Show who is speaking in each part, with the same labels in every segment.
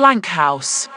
Speaker 1: Blank House.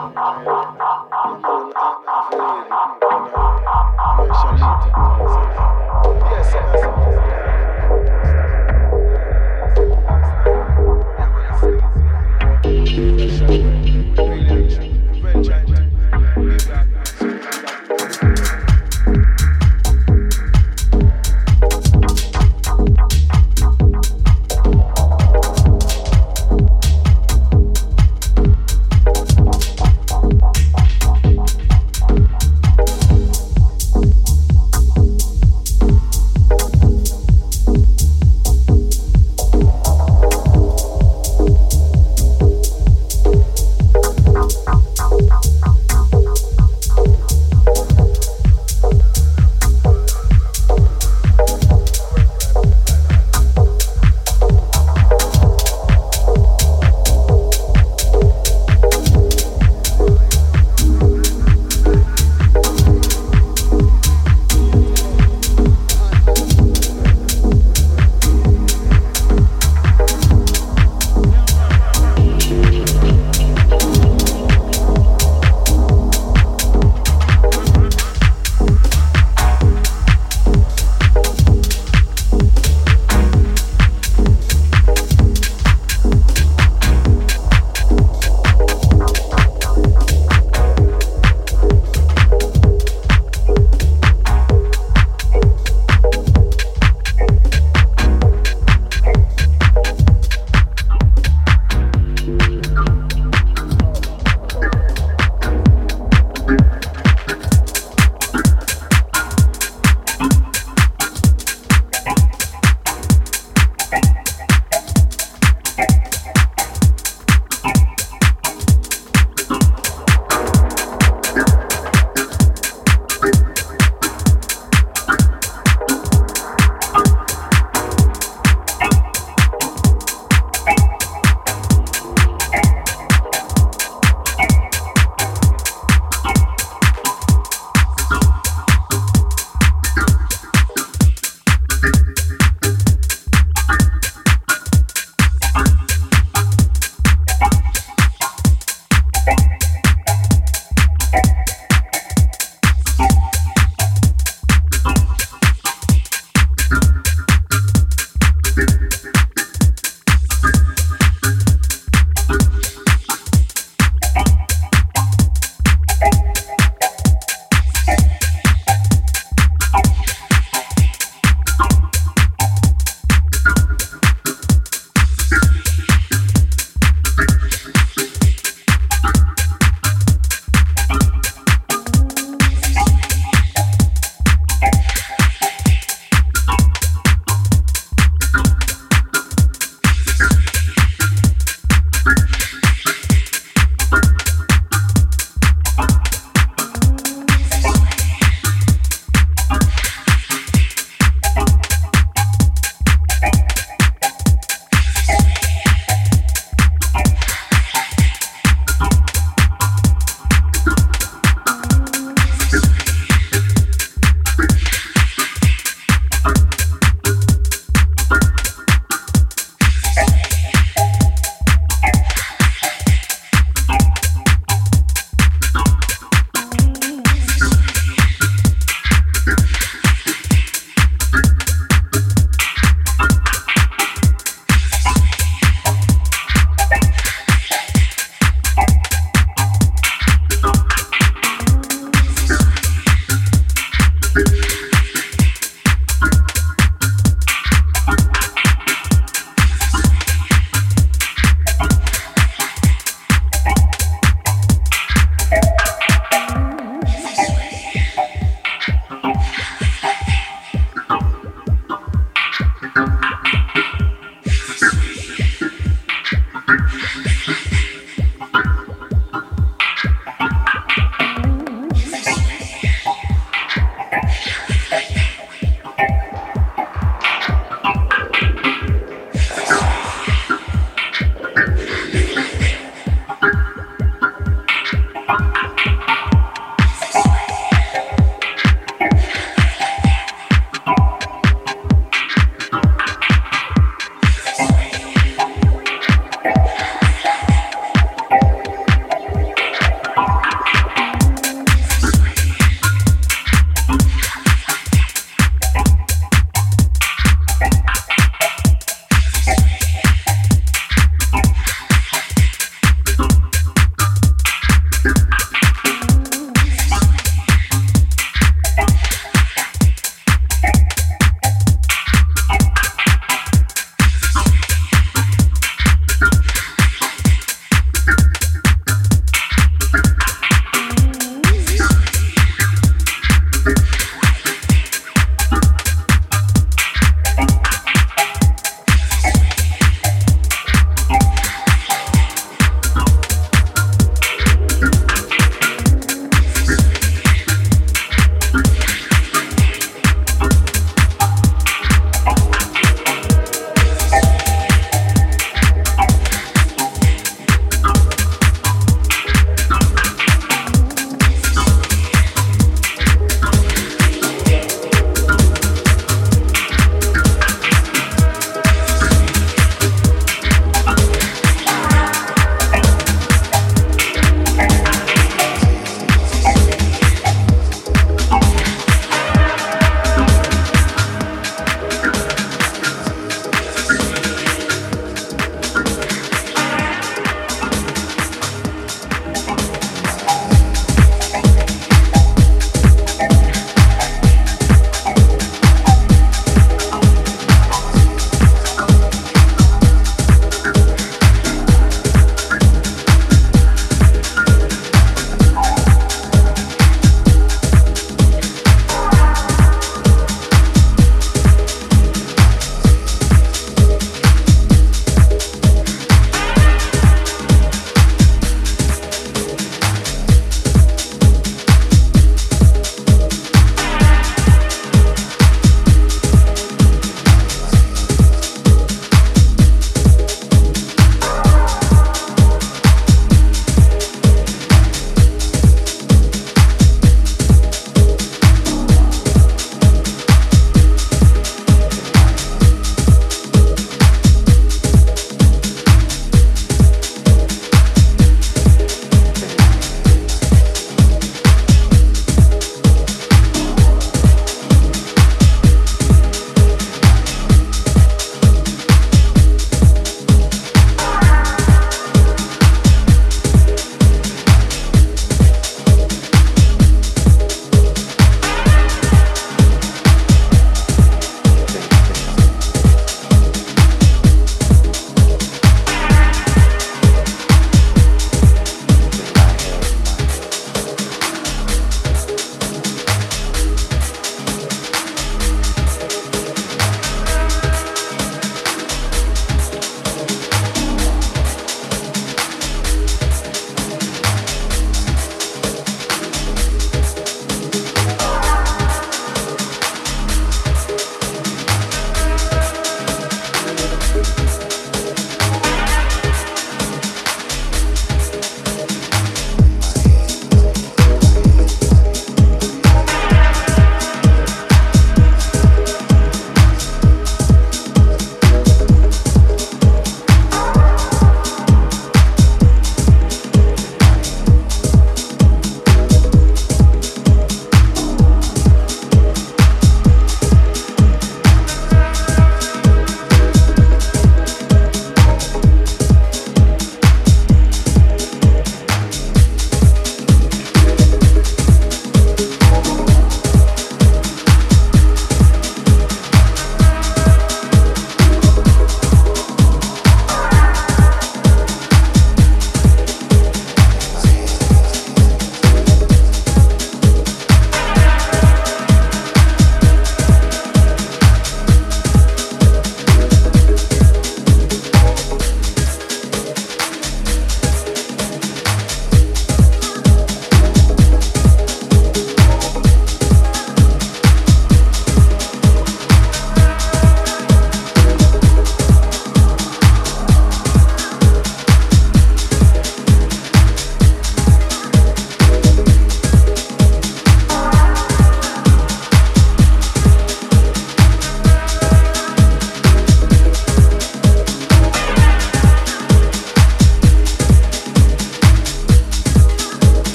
Speaker 1: Thank you.